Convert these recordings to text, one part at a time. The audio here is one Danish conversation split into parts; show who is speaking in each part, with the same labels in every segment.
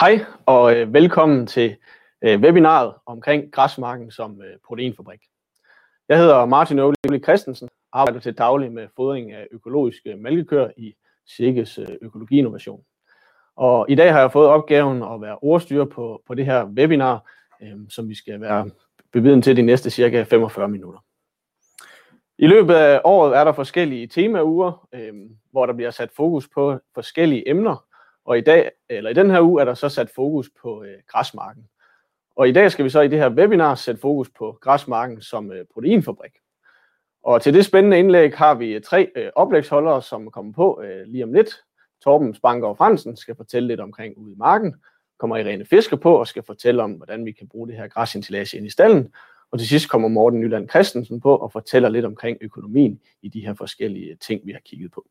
Speaker 1: Hej og øh, velkommen til øh, webinaret omkring græsmarken som øh, proteinfabrik. Jeg hedder Martin Ole Christensen og arbejder til daglig med fodring af økologiske mælkekøer i Sikkes øh, Økologi Innovation. Og i dag har jeg fået opgaven at være ordstyrer på, på det her webinar, øh, som vi skal være beviden til de næste cirka 45 minutter. I løbet af året er der forskellige temauger, øh, hvor der bliver sat fokus på forskellige emner, og i dag, eller i den her uge, er der så sat fokus på øh, græsmarken. Og i dag skal vi så i det her webinar sætte fokus på græsmarken som øh, proteinfabrik. Og til det spændende indlæg har vi øh, tre øh, oplægsholdere, som kommer på øh, lige om lidt. Torben Spanker Fransen skal fortælle lidt omkring ude i marken. Kommer Irene Fisker på og skal fortælle om, hvordan vi kan bruge det her græsintilage ind i stallen. Og til sidst kommer Morten Nyland Christensen på og fortæller lidt omkring økonomien i de her forskellige ting, vi har kigget på.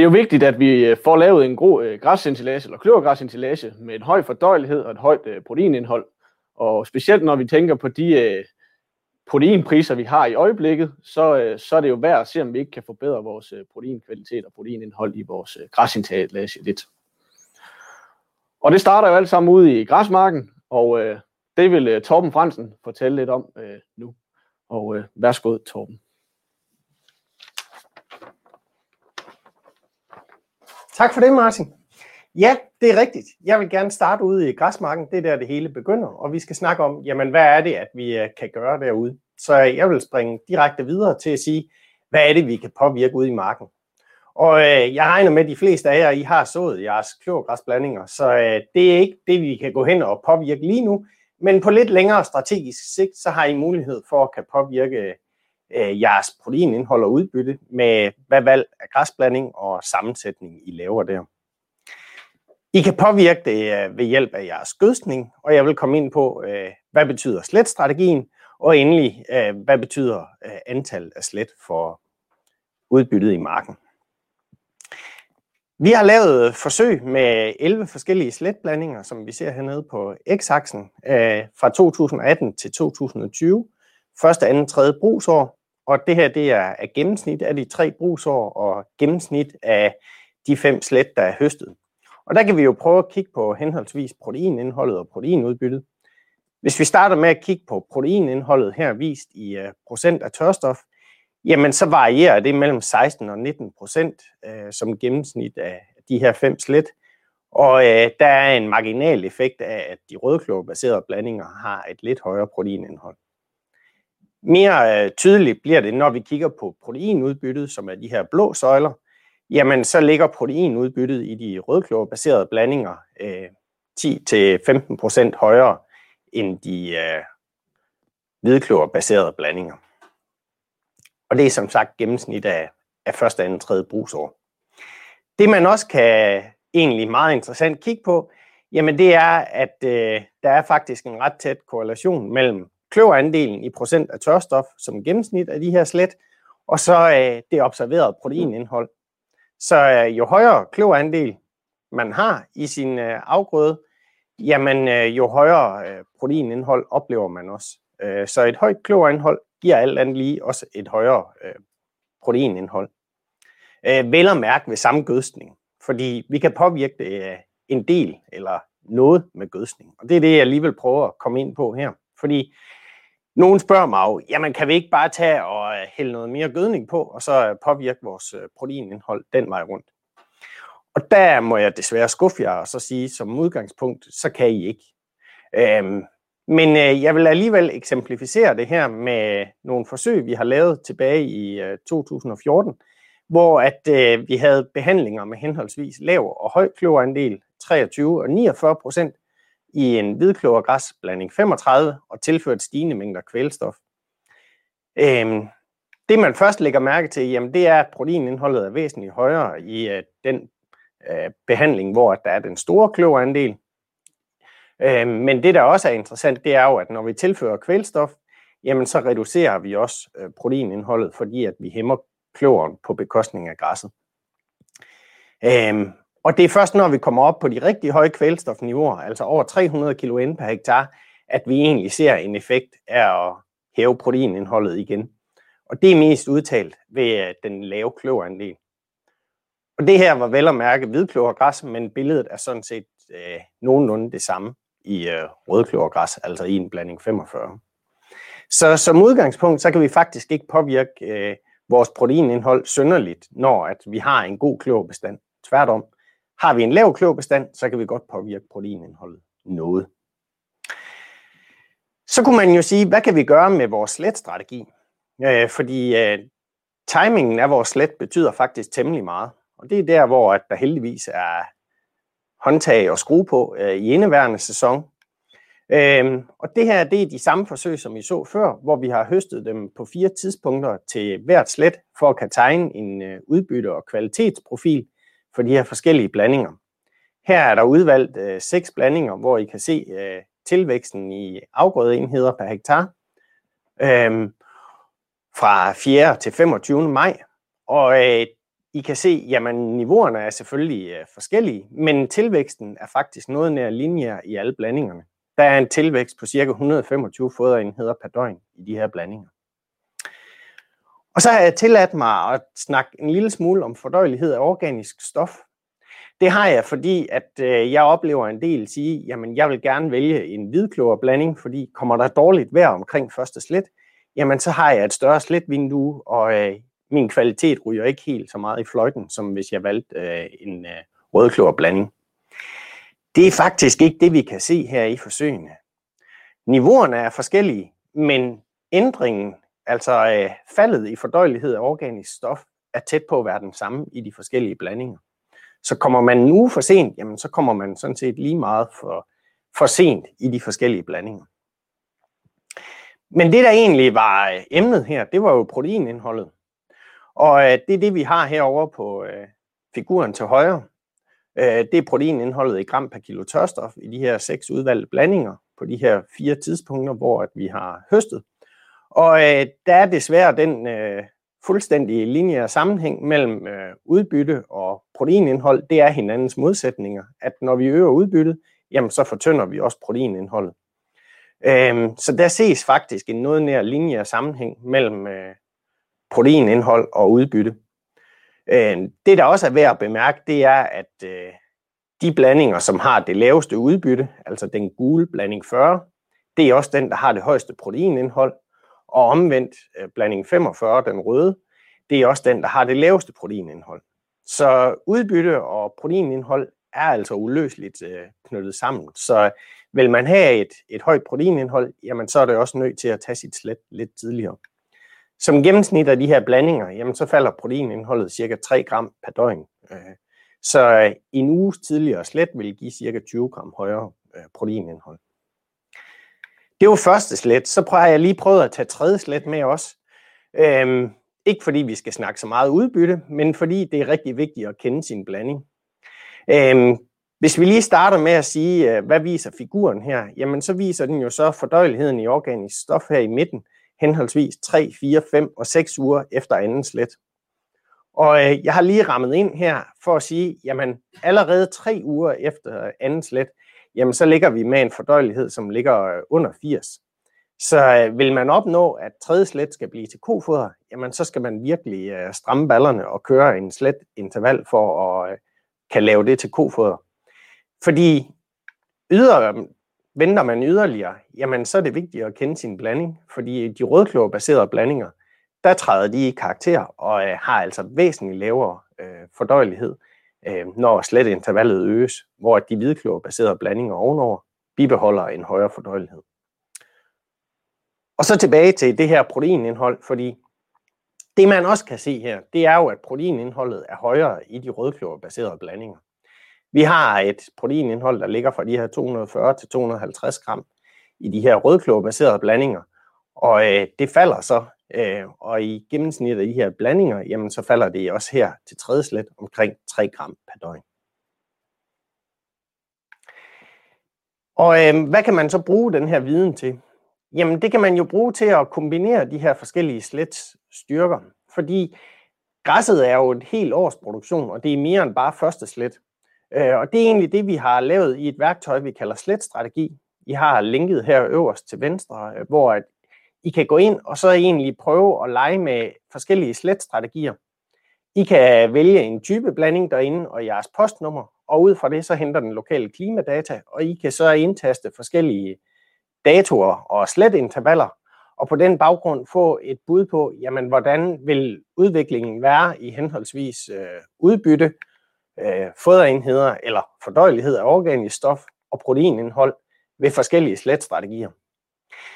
Speaker 1: Det er jo vigtigt, at vi øh, får lavet en god øh, eller kløvergræsindtilage med en høj fordøjelighed og et højt øh, proteinindhold. Og specielt når vi tænker på de øh, proteinpriser, vi har i øjeblikket, så, så er det jo værd at se, om vi ikke kan forbedre vores proteinkvalitet og proteinindhold i vores græsindtilage lidt. Og det starter jo alt sammen ude i græsmarken, og øh, det vil øh, Torben Fransen fortælle lidt om øh, nu. Og øh, værsgo, Torben.
Speaker 2: Tak for det, Martin. Ja, det er rigtigt. Jeg vil gerne starte ude i græsmarken. Det er der, det hele begynder. Og vi skal snakke om, jamen, hvad er det, at vi øh, kan gøre derude? Så jeg vil springe direkte videre til at sige, hvad er det, vi kan påvirke ude i marken? Og øh, jeg regner med, at de fleste af jer, I har sået jeres klorgræsblandinger, så øh, det er ikke det, vi kan gå hen og påvirke lige nu. Men på lidt længere strategisk sigt, så har I mulighed for at kan påvirke øh, jeres proteinindhold og udbytte med hvad valg af græsblanding og sammensætning I laver der. I kan påvirke det øh, ved hjælp af jeres gødskning, og jeg vil komme ind på, øh, hvad betyder sletstrategien, og endelig, øh, hvad betyder øh, antal af slet for udbyttet i marken. Vi har lavet øh, forsøg med 11 forskellige sletblandinger, som vi ser hernede på x-aksen, øh, fra 2018 til 2020. Første, anden, tredje brugsår. Og det her det er, er gennemsnit af de tre brugsår og gennemsnit af de fem slet, der er høstet. Og der kan vi jo prøve at kigge på henholdsvis proteinindholdet og proteinudbyttet. Hvis vi starter med at kigge på proteinindholdet her vist i uh, procent af tørstof, jamen så varierer det mellem 16 og 19 procent uh, som gennemsnit af de her fem slet. Og øh, der er en marginal effekt af, at de rødklorbaserede blandinger har et lidt højere proteinindhold. Mere øh, tydeligt bliver det, når vi kigger på proteinudbyttet, som er de her blå søjler. Jamen, så ligger proteinudbyttet i de rødklorbaserede blandinger øh, 10-15% højere end de øh, hvidklorbaserede blandinger. Og det er som sagt gennemsnit af, af første, anden, tredje brugsår. Det man også kan egentlig meget interessant kigge på, jamen det er, at øh, der er faktisk en ret tæt korrelation mellem kløverandelen i procent af tørstof som gennemsnit af de her slet, og så øh, det observerede proteinindhold. Så øh, jo højere kløverandel man har i sin øh, afgrøde, jamen øh, jo højere øh, proteinindhold oplever man også. Øh, så et højt kløverindhold giver alt andet lige også et højere øh, proteinindhold. Øh, vel at mærke ved samme gødskning, fordi vi kan påvirke det øh, en del eller noget med gødskning. Og det er det, jeg alligevel prøver at komme ind på her. Fordi nogen spørger mig jo, jamen kan vi ikke bare tage og øh, hælde noget mere gødning på, og så øh, påvirke vores øh, proteinindhold den vej rundt? Og der må jeg desværre skuffe jer og så sige, som udgangspunkt, så kan I ikke. Øhm, men øh, jeg vil alligevel eksemplificere det her med nogle forsøg, vi har lavet tilbage i øh, 2014, hvor at øh, vi havde behandlinger med henholdsvis lav og høj klorandel, 23 og 49 procent, i en hvidklorgræsblanding 35 og tilført stigende mængder kvælstof. Øhm, det man først lægger mærke til, jamen, det er, at proteinindholdet er væsentligt højere i øh, den øh, behandling, hvor der er den store kloverandel. Øhm, men det, der også er interessant, det er jo, at når vi tilfører kvælstof, jamen så reducerer vi også øh, proteinindholdet, fordi at vi hæmmer kloveren på bekostning af græsset. Øhm, og det er først, når vi kommer op på de rigtig høje kvælstofniveauer, altså over 300 kN per hektar, at vi egentlig ser en effekt af at hæve proteinindholdet igen. Og det er mest udtalt ved øh, den lave kløverandel. Og det her var vel at mærke hvidkløvergræs, men billedet er sådan set øh, nogenlunde det samme i øh, rødkløvergræs, altså i en blanding 45. Så som udgangspunkt, så kan vi faktisk ikke påvirke øh, vores proteinindhold synderligt, når at vi har en god kløverbestand. Tværtom, har vi en lav kløverbestand, så kan vi godt påvirke proteinindholdet noget. Så kunne man jo sige, hvad kan vi gøre med vores slet-strategi? Øh, fordi øh, timingen af vores slet betyder faktisk temmelig meget. Og det er der, hvor at der heldigvis er håndtag og skrue på øh, i indeværende sæson. Øhm, og det her det er de samme forsøg, som vi så før, hvor vi har høstet dem på fire tidspunkter til hvert slet, for at kan tegne en øh, udbytte- og kvalitetsprofil for de her forskellige blandinger. Her er der udvalgt øh, seks blandinger, hvor I kan se øh, tilvæksten i afgrødeenheder per hektar øh, fra 4. til 25. maj. Og øh, I kan se, jamen niveauerne er selvfølgelig øh, forskellige, men tilvæksten er faktisk noget nær lineær i alle blandingerne. Der er en tilvækst på ca. 125 foderenheder per døgn i de her blandinger. Og så har jeg tilladt mig at snakke en lille smule om fordøjelighed af organisk stof. Det har jeg, fordi at øh, jeg oplever en del sige, jamen jeg vil gerne vælge en hvidkløver blanding, fordi kommer der dårligt vejr omkring første slet, jamen så har jeg et større sletvindue, og øh, min kvalitet ryger ikke helt så meget i fløjten, som hvis jeg valgte øh, en øh, blanding. Det er faktisk ikke det, vi kan se her i forsøgene. Niveauerne er forskellige, men ændringen, altså øh, faldet i fordøjelighed af organisk stof, er tæt på at være den samme i de forskellige blandinger. Så kommer man nu for sent, jamen så kommer man sådan set lige meget for, for sent i de forskellige blandinger. Men det, der egentlig var øh, emnet her, det var jo proteinindholdet. Og øh, det er det, vi har herovre på øh, figuren til højre. Øh, det er proteinindholdet i gram per kilo tørstof i de her seks udvalgte blandinger på de her fire tidspunkter, hvor at vi har høstet. Og øh, der er desværre den øh, fuldstændig lineære sammenhæng mellem øh, udbytte og proteinindhold. Det er hinandens modsætninger, at når vi øger udbyttet, jamen så fortynder vi også proteinindholdet. Øhm, så der ses faktisk en noget nær lineær sammenhæng mellem øh, proteinindhold og udbytte. Øhm, det, der også er værd at bemærke, det er, at øh, de blandinger, som har det laveste udbytte, altså den gule blanding 40, det er også den, der har det højeste proteinindhold, og omvendt øh, blanding 45, den røde, det er også den, der har det laveste proteinindhold. Så udbytte og proteinindhold er altså uløseligt øh, knyttet sammen. Så vil man have et, et højt proteinindhold, jamen så er det også nødt til at tage sit slet lidt tidligere. Som gennemsnit af de her blandinger, jamen så falder proteinindholdet cirka 3 gram per døgn. Øh. Så en uges tidligere slet vil give cirka 20 gram højere proteinindhold. Det var første slet. Så prøver jeg lige prøvet at tage tredje slet med os. Øhm, ikke fordi vi skal snakke så meget udbytte, men fordi det er rigtig vigtigt at kende sin blanding. Øhm, hvis vi lige starter med at sige, øh, hvad viser figuren her, jamen så viser den jo så fordøjeligheden i organisk stof her i midten, henholdsvis 3, 4, 5 og 6 uger efter anden slet. Og øh, jeg har lige rammet ind her for at sige, jamen allerede 3 uger efter anden slet, jamen så ligger vi med en fordøjelighed, som ligger øh, under 80. Så øh, vil man opnå, at tredje slet skal blive til kofoder, jamen så skal man virkelig øh, stramme ballerne og køre en slet interval for at øh, kan lave det til kofoder. Fordi yder, venter man yderligere, jamen så er det vigtigt at kende sin blanding, fordi de rødkløverbaserede blandinger, der træder de i karakter og øh, har altså væsentligt lavere øh, fordøjelighed, øh, når slet intervallet øges, hvor de hvidklorbaserede blandinger ovenover bibeholder en højere fordøjelighed. Og så tilbage til det her proteinindhold, fordi det man også kan se her, det er jo, at proteinindholdet er højere i de rødklorbaserede blandinger. Vi har et proteinindhold, der ligger fra de her 240 til 250 gram i de her rødklorbaserede blandinger, og øh, det falder så, øh, og i gennemsnit af de her blandinger, jamen så falder det også her til tredje slet omkring 3 gram per døgn. Og øh, hvad kan man så bruge den her viden til? Jamen det kan man jo bruge til at kombinere de her forskellige slets styrker, fordi græsset er jo et helt års produktion, og det er mere end bare første slet. Øh, og det er egentlig det, vi har lavet i et værktøj, vi kalder sletstrategi. I har linket her øverst til venstre, øh, hvor at i kan gå ind og så egentlig prøve at lege med forskellige sletstrategier. I kan vælge en type blanding derinde og jeres postnummer, og ud fra det så henter den lokale klimadata, og I kan så indtaste forskellige datoer og sletintervaller, og på den baggrund få et bud på, jamen, hvordan vil udviklingen være i henholdsvis øh, udbytte, øh, foderenheder eller fordøjelighed af organisk stof og proteinindhold ved forskellige sletstrategier.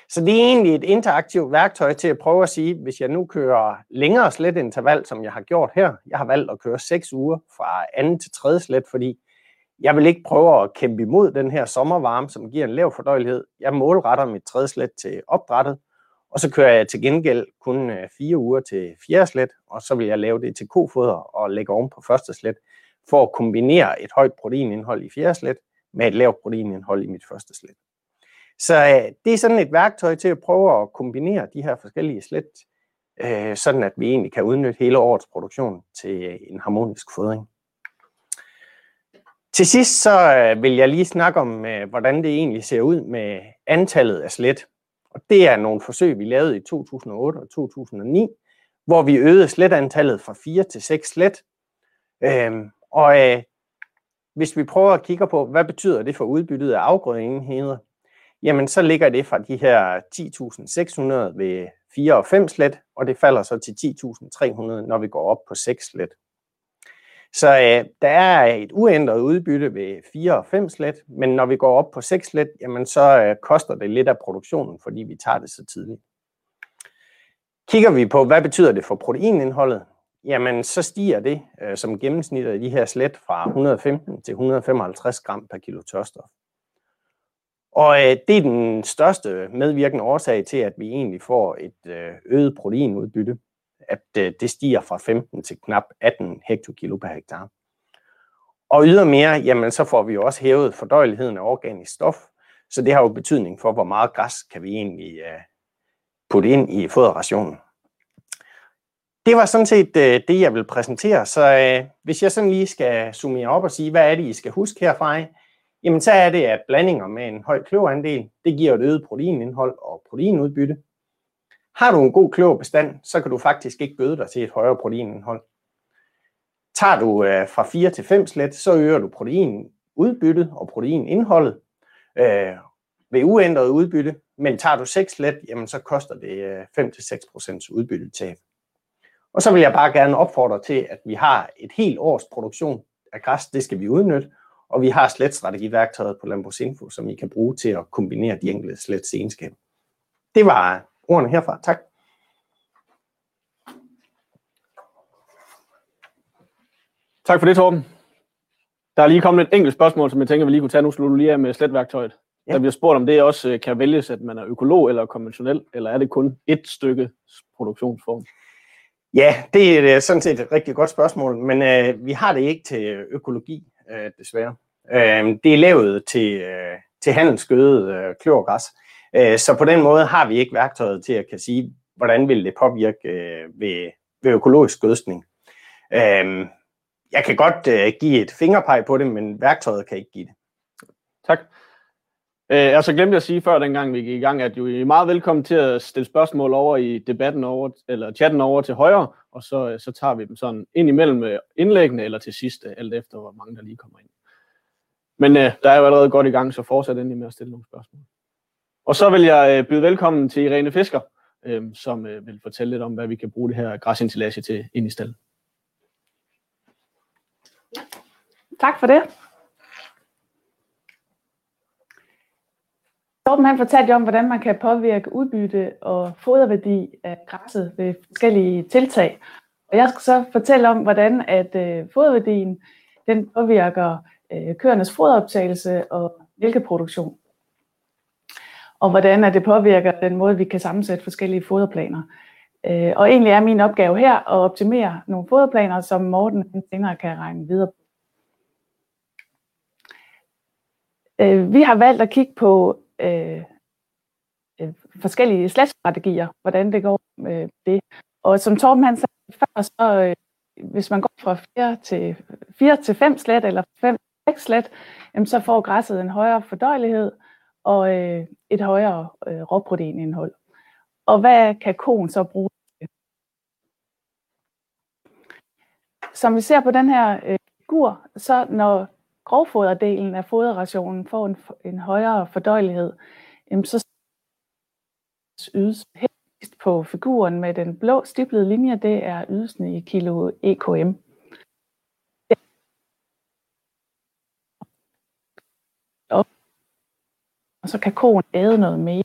Speaker 2: Så det er egentlig et interaktivt værktøj til at prøve at sige, hvis jeg nu kører længere sletinterval, som jeg har gjort her, jeg har valgt at køre 6 uger fra anden til tredje slet, fordi jeg vil ikke prøve at kæmpe imod den her sommervarme, som giver en lav fordøjelighed. Jeg målretter mit tredje slet til opdrættet, og så kører jeg til gengæld kun øh, fire uger til fjerde slet, og så vil jeg lave det til kofoder og lægge oven på første slet, for at kombinere et højt proteinindhold i fjerde slet med et lavt proteinindhold i mit første slet. Så øh, det er sådan et værktøj til at prøve at kombinere de her forskellige slet, øh, sådan at vi egentlig kan udnytte hele årets produktion til øh, en harmonisk fodring. Til sidst så øh, vil jeg lige snakke om, øh, hvordan det egentlig ser ud med antallet af slet. Og det er nogle forsøg, vi lavede i 2008 og 2009, hvor vi øgede sletantallet fra 4 til 6 slet. Øhm, og øh, hvis vi prøver at kigge på, hvad betyder det for udbyttet af afgrødeenheder, jamen så ligger det fra de her 10.600 ved 4 og 5 slet, og det falder så til 10.300, når vi går op på 6 slet. Så øh, der er et uændret udbytte ved 4 og 5 slet, men når vi går op på 6 slet, jamen så øh, koster det lidt af produktionen, fordi vi tager det så tidligt. Kigger vi på, hvad betyder det for proteinindholdet, jamen så stiger det øh, som gennemsnit af de her slet fra 115 til 155 gram per kilo tørstof. Og øh, det er den største medvirkende årsag til, at vi egentlig får et øh, øget proteinudbytte at øh, det stiger fra 15 til knap 18 hektokilo per hektar. Og ydermere, jamen, så får vi jo også hævet fordøjeligheden af organisk stof, så det har jo betydning for, hvor meget græs kan vi egentlig øh, putte ind i foderrationen. Det var sådan set øh, det, jeg vil præsentere. Så øh, hvis jeg sådan lige skal summere op og sige, hvad er det, I skal huske herfra, jamen så er det, at blandinger med en høj kløverandel, det giver et øget proteinindhold og proteinudbytte. Har du en god kløverbestand, så kan du faktisk ikke bøde dig til et højere proteinindhold. Tager du øh, fra 4 til 5 slet, så øger du proteinudbyttet og proteinindholdet øh, ved uændret udbytte, men tager du 6 slet, jamen så koster det øh, 5-6% udbyttetab. Og så vil jeg bare gerne opfordre til, at vi har et helt års produktion af græs, det skal vi udnytte, og vi har sletstrategiværktøjet på Lambos Info, som I kan bruge til at kombinere de enkelte slets egenskaber. Det var ordene herfra. Tak.
Speaker 1: Tak for det, Torben. Der er lige kommet et enkelt spørgsmål, som jeg tænker, vi lige kunne tage. Nu slutter du lige af med sletværktøjet. Ja. Der bliver spurgt, om det også øh, kan vælges, at man er økolog eller konventionel, eller er det kun et stykke produktionsform?
Speaker 2: Ja, det er sådan set et rigtig godt spørgsmål, men øh, vi har det ikke til økologi, øh, desværre. Øh, det er lavet til, øh, til handelsgødet øh, klorgræs. Øh, så på den måde har vi ikke værktøjet til at kan sige, hvordan vil det påvirke øh, ved, ved økologisk gødskning. Øh, jeg kan godt øh, give et fingerpeg på det, men værktøjet kan ikke give det.
Speaker 1: Tak. Jeg så glemte jeg at sige før, dengang vi gik i gang, at du er meget velkommen til at stille spørgsmål over i debatten over, eller chatten over til højre, og så, øh, så tager vi dem sådan ind imellem øh, indlæggene, eller til sidst, alt efter hvor mange der lige kommer ind. Men øh, der er jo allerede godt i gang, så fortsæt endelig med at stille nogle spørgsmål. Og så vil jeg øh, byde velkommen til Irene Fisker, øh, som øh, vil fortælle lidt om, hvad vi kan bruge det her græsintillage til ind i stallen.
Speaker 3: Tak for det. Torben han fortalte om, hvordan man kan påvirke udbytte og foderværdi af græsset ved forskellige tiltag. Og jeg skal så fortælle om, hvordan at øh, foderværdien den påvirker øh, køernes foderoptagelse og mælkeproduktion og hvordan at det påvirker den måde, vi kan sammensætte forskellige foderplaner. Øh, og egentlig er min opgave her at optimere nogle foderplaner, som Morten senere kan regne videre på. Øh, vi har valgt at kigge på Øh, øh, forskellige slagsstrategier, hvordan det går med det. Og som Torben han sagde før, så øh, hvis man går fra 4 til, 4 til 5 slet eller 5 til 6 slet, så får græsset en højere fordøjelighed, og øh, et højere øh, råproteinindhold. Og hvad kan koen så bruge til? som vi ser på den her øh, figur, så når grovfoderdelen af foderrationen får en, en højere fordøjelighed, jamen så ydes helst på figuren med den blå stiplede linje, det er ydelsen i kilo EKM. Og så kan koen æde noget mere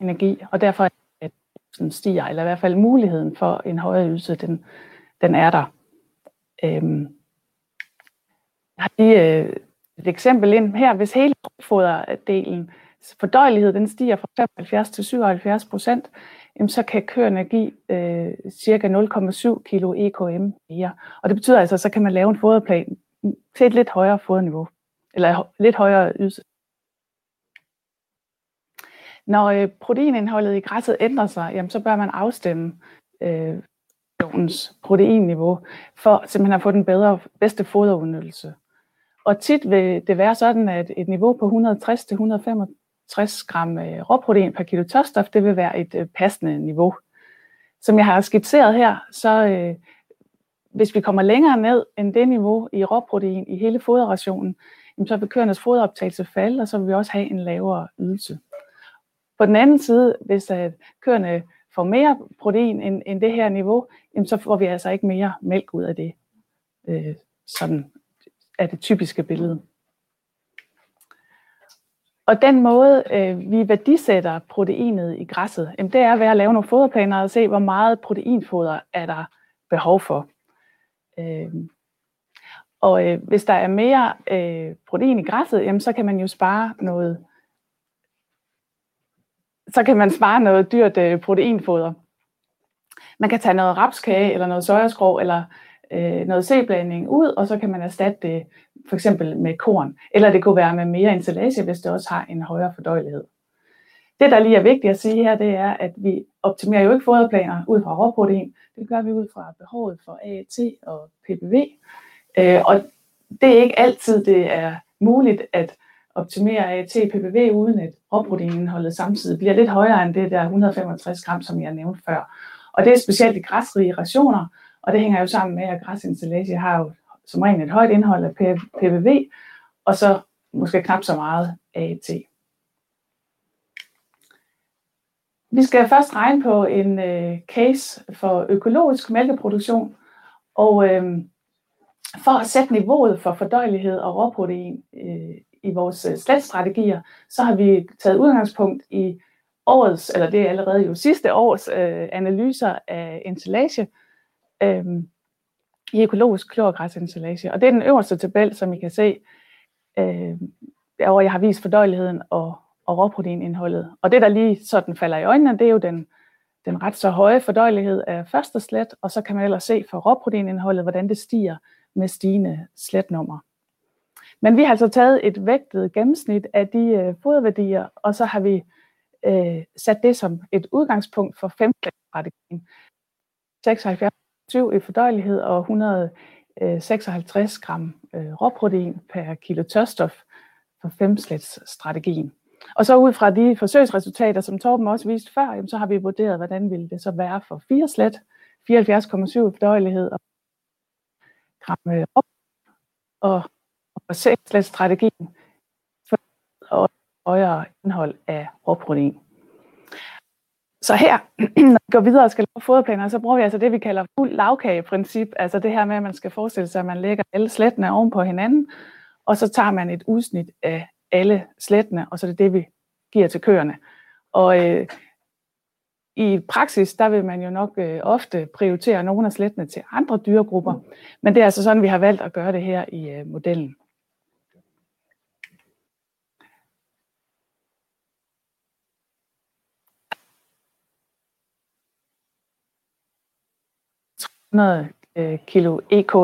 Speaker 3: energi, og derfor at det stiger, eller i hvert fald muligheden for en højere ydelse, den, den er der. Øhm, jeg har lige øh, et eksempel ind her. Hvis hele foderdelen fordøjelighed den stiger fra 75 til 77 procent, så kan køerne give øh, cirka 0,7 kilo EKM mere. Og det betyder altså, så kan man lave en foderplan til et lidt højere foderniveau, eller lidt højere ydelse. Når øh, proteinindholdet i græsset ændrer sig, jamen, så bør man afstemme øh, proteinniveau for simpelthen at få den bedre, bedste foderudnyttelse. Og tit vil det være sådan, at et niveau på 160-165 gram øh, råprotein per kilo tørstof, det vil være et øh, passende niveau. Som jeg har skitseret her, så øh, hvis vi kommer længere ned end det niveau i råprotein i hele foderrationen, så vil køernes foderoptagelse falde, og så vil vi også have en lavere ydelse. På den anden side, hvis at køerne får mere protein end, end det her niveau, jamen så får vi altså ikke mere mælk ud af det. Øh, sådan er det typiske billede. Og den måde, øh, vi værdisætter proteinet i græsset, jamen det er ved at lave nogle foderplaner og se, hvor meget proteinfoder er der behov for. Øh, og øh, hvis der er mere øh, protein i græsset, jamen så kan man jo spare noget så kan man spare noget dyrt øh, proteinfoder. Man kan tage noget rapskage eller noget sojaskrog eller øh, noget C-blanding ud, og så kan man erstatte det for eksempel med korn. Eller det kunne være med mere ensilage, hvis det også har en højere fordøjelighed. Det, der lige er vigtigt at sige her, det er, at vi optimerer jo ikke foderplaner ud fra råprotein. Det gør vi ud fra behovet for AAT og PPV. Øh, og det er ikke altid, det er muligt at optimere AT PPV uden at råproteinindholdet samtidig bliver lidt højere end det der 165 gram, som jeg nævnte før. Og det er specielt i græsrige rationer, og det hænger jo sammen med, at græsinstallage har jo som regel et højt indhold af PPV, og så måske knap så meget AT. Vi skal først regne på en øh, case for økologisk mælkeproduktion, og øh, for at sætte niveauet for fordøjelighed og råprotein øh, i vores øh, så har vi taget udgangspunkt i årets, eller det er allerede jo sidste års øh, analyser af ensilage øh, i økologisk klorgræsensilage. Og det er den øverste tabel, som I kan se, øh, hvor jeg har vist fordøjeligheden og, og råproteinindholdet. Og det, der lige sådan falder i øjnene, det er jo den, den ret så høje fordøjelighed af første slet, og så kan man ellers se for råproteinindholdet, hvordan det stiger med stigende sletnummer. Men vi har altså taget et vægtet gennemsnit af de øh, foderværdier, og så har vi øh, sat det som et udgangspunkt for strategien. 76 i fordøjelighed og 156 øh, gram øh, råprotein per kilo tørstof for strategien. Og så ud fra de forsøgsresultater, som Torben også viste før, jamen, så har vi vurderet, hvordan ville det så være for fire slet, 74,7 fordøjelighed og gram øh, op, og og strategien for højere indhold af råprotein. Så her, når vi går videre og skal lave foderplaner, så bruger vi altså det, vi kalder fuld lavkageprincip. Altså det her med, at man skal forestille sig, at man lægger alle slettene oven på hinanden, og så tager man et udsnit af alle slettene, og så er det det, vi giver til køerne. Og øh, i praksis, der vil man jo nok øh, ofte prioritere nogle af slettene til andre dyregrupper, men det er altså sådan, vi har valgt at gøre det her i øh, modellen. 100 øh, kilo EK.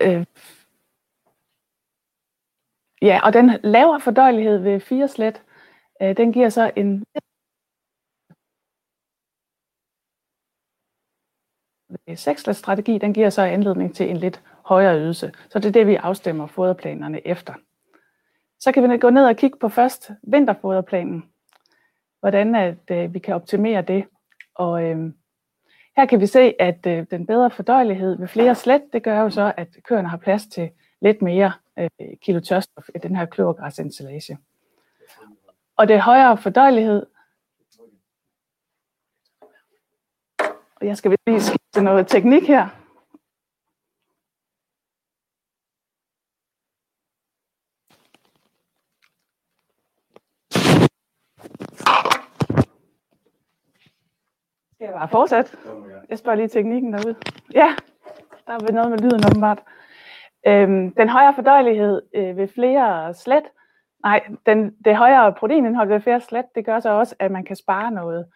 Speaker 3: Øh, ja, og den lavere fordøjelighed ved fire slet, øh, den giver så en strategi, den giver så anledning til en lidt højere ydelse. Så det er det, vi afstemmer foderplanerne efter. Så kan vi gå ned og kigge på først vinterfoderplanen. Hvordan at, øh, vi kan optimere det. Og øh, her kan vi se, at øh, den bedre fordøjelighed ved flere slet, det gør jo så, at køerne har plads til lidt mere øh, kilo tørstof i den her kløvergræsinstallage. Og det højere fordøjelighed, og jeg skal lige skifte noget teknik her. Skal jeg bare fortsætte? Jeg spørger lige teknikken derude. Ja, der er noget med lyden åbenbart. Øhm, den højere fordøjelighed øh, ved flere slet, nej, den, det højere proteinindhold ved flere slet, det gør så også, at man kan spare noget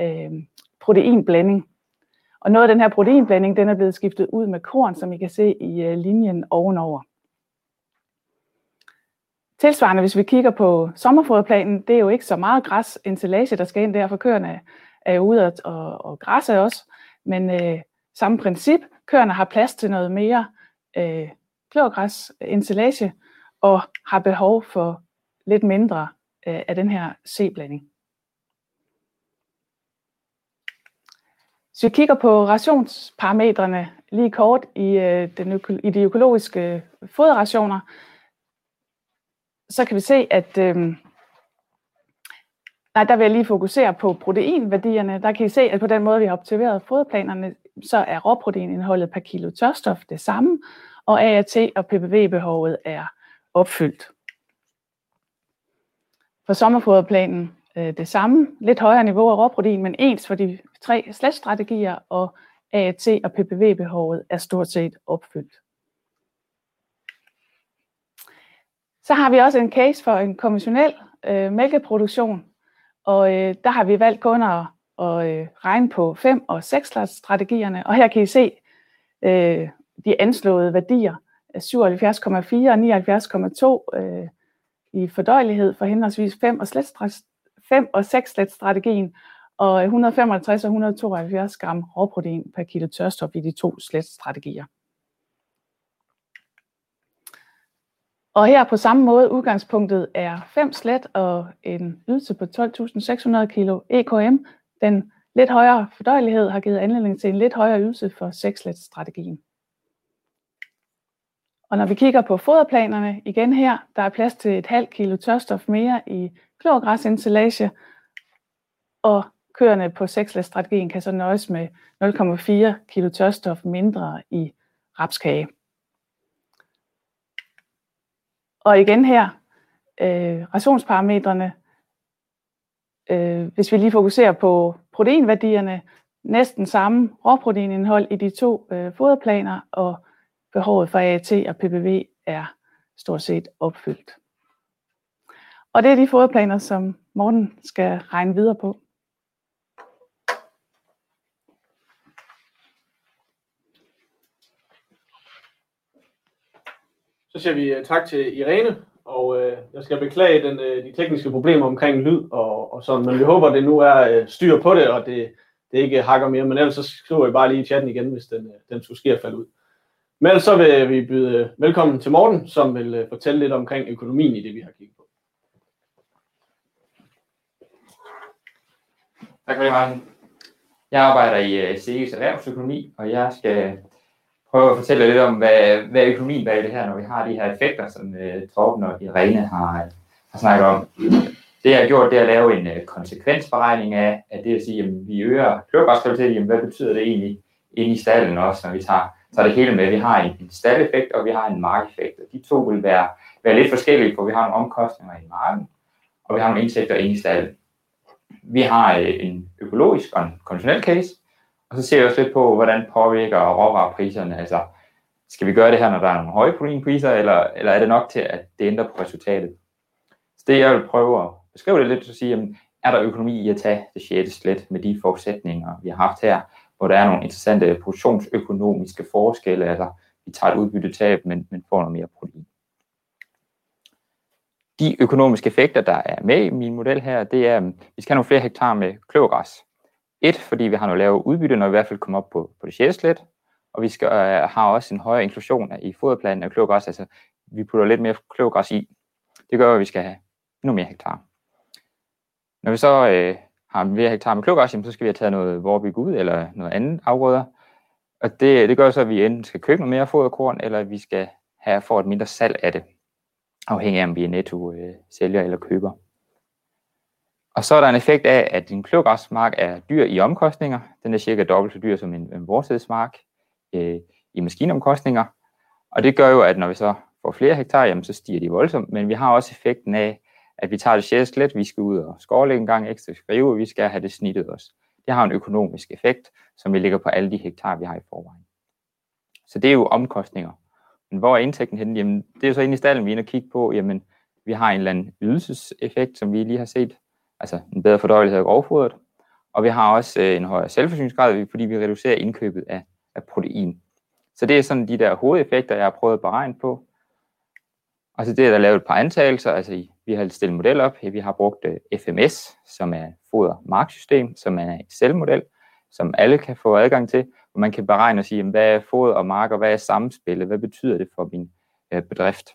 Speaker 3: øh, proteinblanding. Og noget af den her proteinblanding, den er blevet skiftet ud med korn, som I kan se i øh, linjen ovenover. Tilsvarende, hvis vi kigger på sommerfoderplanen, det er jo ikke så meget græs, ensilage, der skal ind der, for køerne er jo ude og, og, og græsse også. Men øh, samme princip, køerne har plads til noget mere øh, kløvergræs, ensilage, øh, og har behov for lidt mindre øh, af den her C-blanding. Så vi kigger på rationsparametrene lige kort i, øh, den øko, i de økologiske øh, foderrationer, så kan vi se, at øh, nej, der vil jeg lige fokusere på proteinværdierne. Der kan I se, at på den måde, vi har observeret foderplanerne, så er råproteinindholdet per kilo tørstof det samme, og AAT og PPV-behovet er opfyldt. For sommerfoderplanen øh, det samme, lidt højere niveau af råprotein, men ens for de tre slætstrategier, og AAT og PPV-behovet er stort set opfyldt. Så har vi også en case for en konventionel øh, mælkeproduktion, og øh, der har vi valgt kun at, at øh, regne på 5 og 6 strategierne, og her kan I se øh, de anslåede værdier 77,4 og 79,2 øh, i fordøjelighed for henholdsvis 5 og, slet, 5 og 6 slet strategien, og 165 og 172 gram råprotein per kilo tørstof i de to slet strategier. Og her på samme måde, udgangspunktet er 5 slet og en ydelse på 12.600 kg EKM. Den lidt højere fordøjelighed har givet anledning til en lidt højere ydelse for 6 slet strategien. Og når vi kigger på foderplanerne igen her, der er plads til et halvt kilo tørstof mere i klorgræsinstallage, og køerne på 6 strategien kan så nøjes med 0,4 kilo tørstof mindre i rapskage. Og igen her, øh, rationsparametrene, øh, hvis vi lige fokuserer på proteinværdierne, næsten samme råproteinindhold i de to øh, foderplaner, og behovet for AAT og PPV er stort set opfyldt. Og det er de foderplaner, som Morten skal regne videre på.
Speaker 1: Så siger vi øh, tak til Irene, og øh, jeg skal beklage den, øh, de tekniske problemer omkring lyd og, og sådan, men vi håber, det nu er øh, styr på det, og det, det ikke hakker mere, men ellers så skriver I bare lige i chatten igen, hvis den, øh, den skulle ske at falde ud. Men så vil vi byde øh, velkommen til Morten, som vil øh, fortælle lidt omkring økonomien i det, vi har kigget på.
Speaker 4: Tak for det, Martin. Jeg arbejder i øh, CE's erhvervsøkonomi, og jeg skal prøve at fortælle lidt om, hvad, hvad økonomien bag det her, når vi har de her effekter, som uh, Torben og Irene har, har snakket om. Det jeg har gjort, det er at lave en uh, konsekvensberegning af, at det at sige, at vi øger kløvergræskvalitet, hvad betyder det egentlig inde i stallen også, når vi tager tager det hele med, vi har en, en staldeffekt, og vi har en markeffekt. Og de to vil være, være lidt forskellige, for vi har nogle omkostninger i marken, og vi har nogle indtægter inde i stallen. Vi har øh, en økologisk og en konventionel case, og så ser jeg også lidt på, hvordan påvirker råvarepriserne. Altså, skal vi gøre det her, når der er nogle høje proteinpriser, eller, eller er det nok til, at det ændrer på resultatet? Så det, jeg vil prøve at beskrive det lidt, så sige, jamen, er der økonomi i at tage det sjette slet med de forudsætninger, vi har haft her, hvor der er nogle interessante produktionsøkonomiske forskelle, altså vi tager et udbyttetab, men, men får noget mere protein. De økonomiske effekter, der er med i min model her, det er, at vi skal have nogle flere hektar med kløvergræs. Et, fordi vi har noget lavere udbytte, når vi i hvert fald kommer op på, på det sjette slet, og vi skal, øh, har også en højere inklusion af, i foderplanen af kløvergræs, altså vi putter lidt mere kløvergræs i. Det gør, at vi skal have endnu mere hektar. Når vi så øh, har mere hektar med kløvergræs, så skal vi have taget noget vorbyg ud, eller noget andet afgrøder. Og det, det gør så, at vi enten skal købe noget mere foderkorn, eller vi skal have for et mindre salg af det, afhængig af om vi er netto øh, sælger eller køber. Og så er der en effekt af, at din kløvgræsmark er dyr i omkostninger. Den er cirka dobbelt så dyr som en, en vortidsmark øh, i maskinomkostninger. Og det gør jo, at når vi så får flere hektar, jamen, så stiger de voldsomt. Men vi har også effekten af, at vi tager det sjældent slet, vi skal ud og skovlægge en gang ekstra skrive, vi skal have det snittet også. Det har en økonomisk effekt, som vi ligger på alle de hektar, vi har i forvejen. Så det er jo omkostninger. Men hvor er indtægten henne? Jamen, det er jo så inde i stallen, vi er inde og kigge på, jamen, vi har en eller anden ydelseseffekt, som vi lige har set, altså en bedre fordøjelse af grovfodret, og vi har også øh, en højere selvforsyningsgrad, fordi vi reducerer indkøbet af, af protein. Så det er sådan de der hovedeffekter, jeg har prøvet at beregne på. Og så det er der lavet et par antagelser, altså vi har stillet en model op, vi har brugt øh, FMS, som er foder-marksystem, som er et selvmodel, som alle kan få adgang til, hvor man kan beregne og sige, hvad er foder og mark, og hvad er samspillet, hvad betyder det for min øh, bedrift.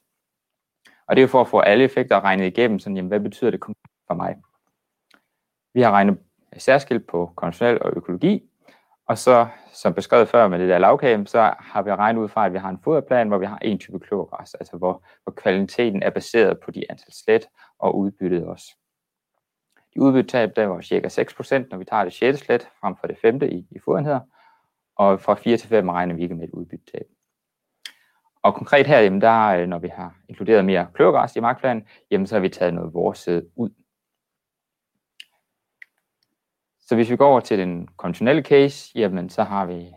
Speaker 4: Og det er jo for at få alle effekter regnet igennem, sådan, jamen, hvad betyder det for mig. Vi har regnet særskilt på konventionel og økologi, og så, som beskrevet før med det der lavkage, så har vi regnet ud fra, at vi har en foderplan, hvor vi har en type klogræs, altså hvor, hvor kvaliteten er baseret på de antal slet og udbyttet også. De udbyttetab, der var cirka 6%, når vi tager det 6. slet frem for det 5. i, i fodenheder, og fra 4 til 5 regner vi ikke med et udbyttetab. Og konkret her, jamen der, øh, når vi har inkluderet mere kløvergræs i markplanen, jamen så har vi taget noget vores ud. Så hvis vi går over til den konventionelle case, jamen så har vi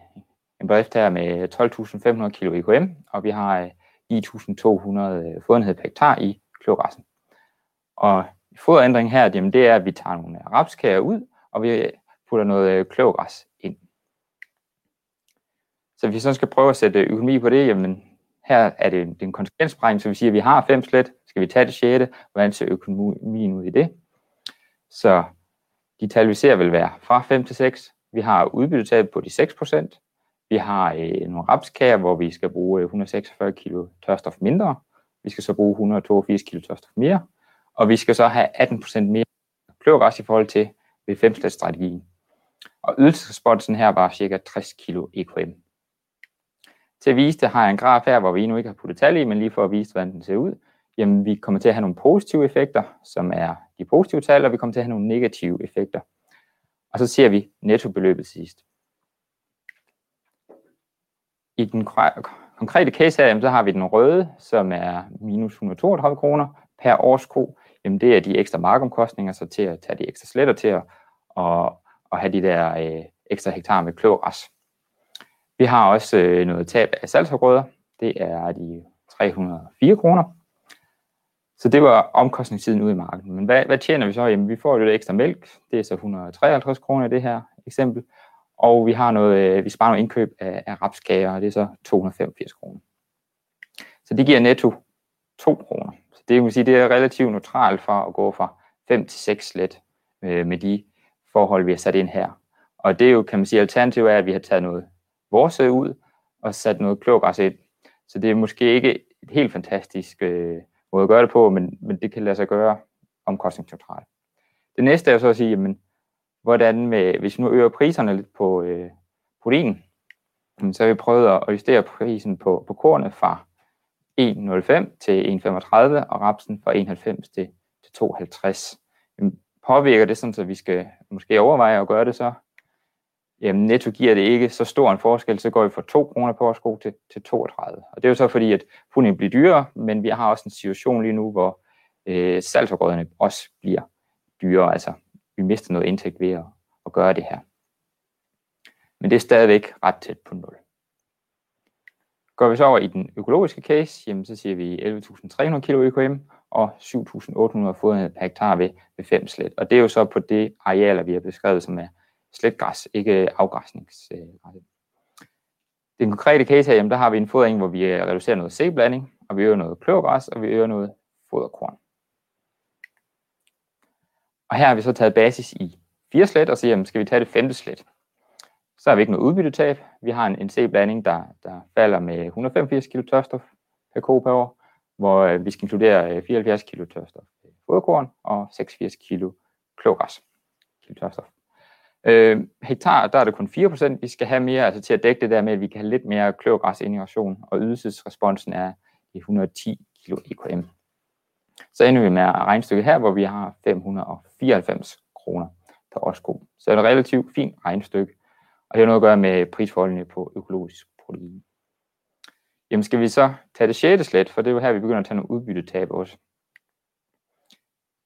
Speaker 4: en bedrift her med 12.500 kg IKM, og vi har øh, 9.200 øh, fodenhed per hektar i klogræssen. Og foderændringen her, jamen det er, at vi tager nogle øh, rapskager ud, og vi putter noget klorgræs ind. Så hvis vi så skal prøve at sætte økonomi på det, jamen her er det, det er en konsekvensberegning, så vi siger, at vi har fem slet, skal vi tage det sjette, hvordan ser økonomien ud i det? Så de tal, vi ser, vil være fra 5 til 6. Vi har udbyttetab på de 6%. Vi har øh, nogle rapskager, hvor vi skal bruge øh, 146 kg tørstof mindre. Vi skal så bruge 182 kg tørstof mere. Og vi skal så have 18% mere kløvergræs i forhold til ved 5 strategien Og ydelsesresponsen her var cirka 60 kg EKM. Til at vise det har jeg en graf her, hvor vi endnu ikke har puttet tal i, men lige for at vise, hvordan den ser ud. Jamen, vi kommer til at have nogle positive effekter, som er de positive tal, og vi kommer til at have nogle negative effekter. Og så ser vi nettobeløbet sidst. I den konkrete case her, så har vi den røde, som er minus 132 kroner per årsko. Jamen det er de ekstra markomkostninger, så til at tage de ekstra sletter til at og, og have de der øh, ekstra hektar med klogræs. Vi har også øh, noget tab af salgsafgrøder. Det er de 304 kroner. Så det var omkostningssiden ude i markedet. Men hvad, hvad tjener vi så? Jamen, vi får jo lidt ekstra mælk. Det er så 153 kroner i det her eksempel. Og vi har noget, øh, vi sparer noget indkøb af, af rapskager, og det er så 285 kroner. Så det giver netto 2 kroner. Så det vil sige, det er relativt neutralt for at gå fra 5 til 6 let øh, med de forhold, vi har sat ind her. Og det er jo, kan man sige, alternativet er, at vi har taget noget vores øh, ud og sat noget klogræs ind. Så det er måske ikke et helt fantastisk øh, måde at gøre det på, men, men det kan lade sig gøre omkostningsneutralt. Det næste er så at sige, jamen, hvordan med, hvis vi nu øger priserne lidt på øh, protein, så har vi prøvet at justere prisen på, på kornet fra 1,05 til 1,35 og rapsen fra 1,90 til, til 2,50. Jamen, påvirker det sådan, så vi skal måske overveje at gøre det så? Jamen, netto giver det ikke så stor en forskel, så går vi fra 2 kroner på årsko til, til 32. Og det er jo så fordi, at hunden bliver dyrere, men vi har også en situation lige nu, hvor øh, salgsafgrøderne også bliver dyrere. Altså, vi mister noget indtægt ved at, at gøre det her. Men det er stadigvæk ret tæt på 0. Går vi så over i den økologiske case, jamen så siger vi 11.300 kg EKM og 7.800 foder per hektar ved, ved 5 slet. Og det er jo så på det arealer, vi har beskrevet, som er sletgræs, ikke afgræsningsgræs. Den konkrete case her, jamen, der har vi en fodring, hvor vi øh, reducerer noget C-blanding, og vi øger noget kløvergræs, og vi øger noget foderkorn. Og her har vi så taget basis i fire slet, og så jamen, skal vi tage det femte slet. Så har vi ikke noget udbyttetab. Vi har en, en C-blanding, der, der falder med 185 kg tørstof per ko per år, hvor øh, vi skal inkludere øh, 74 kg tørstof foderkorn og 86 kg klogræs. kilo tørstof. Øh, hektar, der er det kun 4%, vi skal have mere, altså til at dække det der med, at vi kan have lidt mere kløvergræs ind i og ydelsesresponsen er 110 kilo EKM. Så ender vi med regnstykket her, hvor vi har 594 kroner per årsko. Så er et relativt fint regnstykke, og det har noget at gøre med prisforholdene på økologisk protein. Jamen skal vi så tage det sjette slet, for det er jo her, vi begynder at tage nogle udbyttetab også.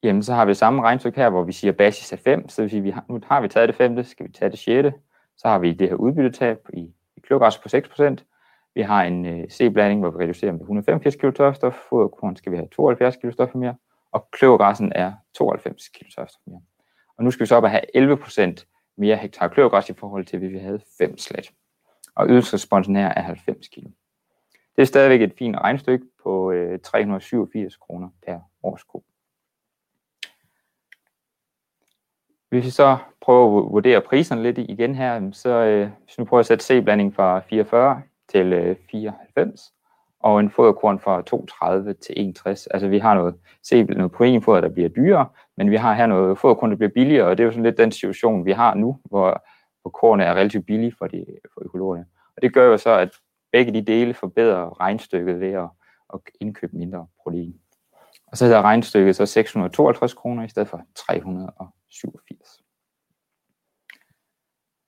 Speaker 4: Jamen så har vi samme regnstykke her, hvor vi siger basis er 5, så det vil sige, vi har, nu har vi taget det femte, skal vi tage det sjette, så har vi det her udbyttetab i, i klogræs på 6%, vi har en øh, C-blanding, hvor vi reducerer med 185 kg tørstof, foderkorn skal vi have 72 kg stof mere, og kløvergræssen er 92 kg tørstof mere. Og nu skal vi så op og have 11% mere hektar kløvergræs i forhold til, hvis vi havde 5 slet. Og ydelsesresponsen her er 90 kg. Det er stadigvæk et fint regnstykke på øh, 387 kroner per årsko. Hvis vi så prøver at vurdere priserne lidt igen her, så øh, hvis vi nu prøver at sætte C-blanding fra 44 til øh, 94, og en foderkorn fra 32 til 61. Altså vi har noget, C, noget proteinfoder, der bliver dyrere, men vi har her noget foderkorn, der bliver billigere, og det er jo sådan lidt den situation, vi har nu, hvor, hvor kornet er relativt billig for, de, for økologerne. Og det gør jo så, at begge de dele forbedrer regnstykket ved at, at indkøbe mindre protein. Og så hedder regnstykket så 652 kroner i stedet for 387.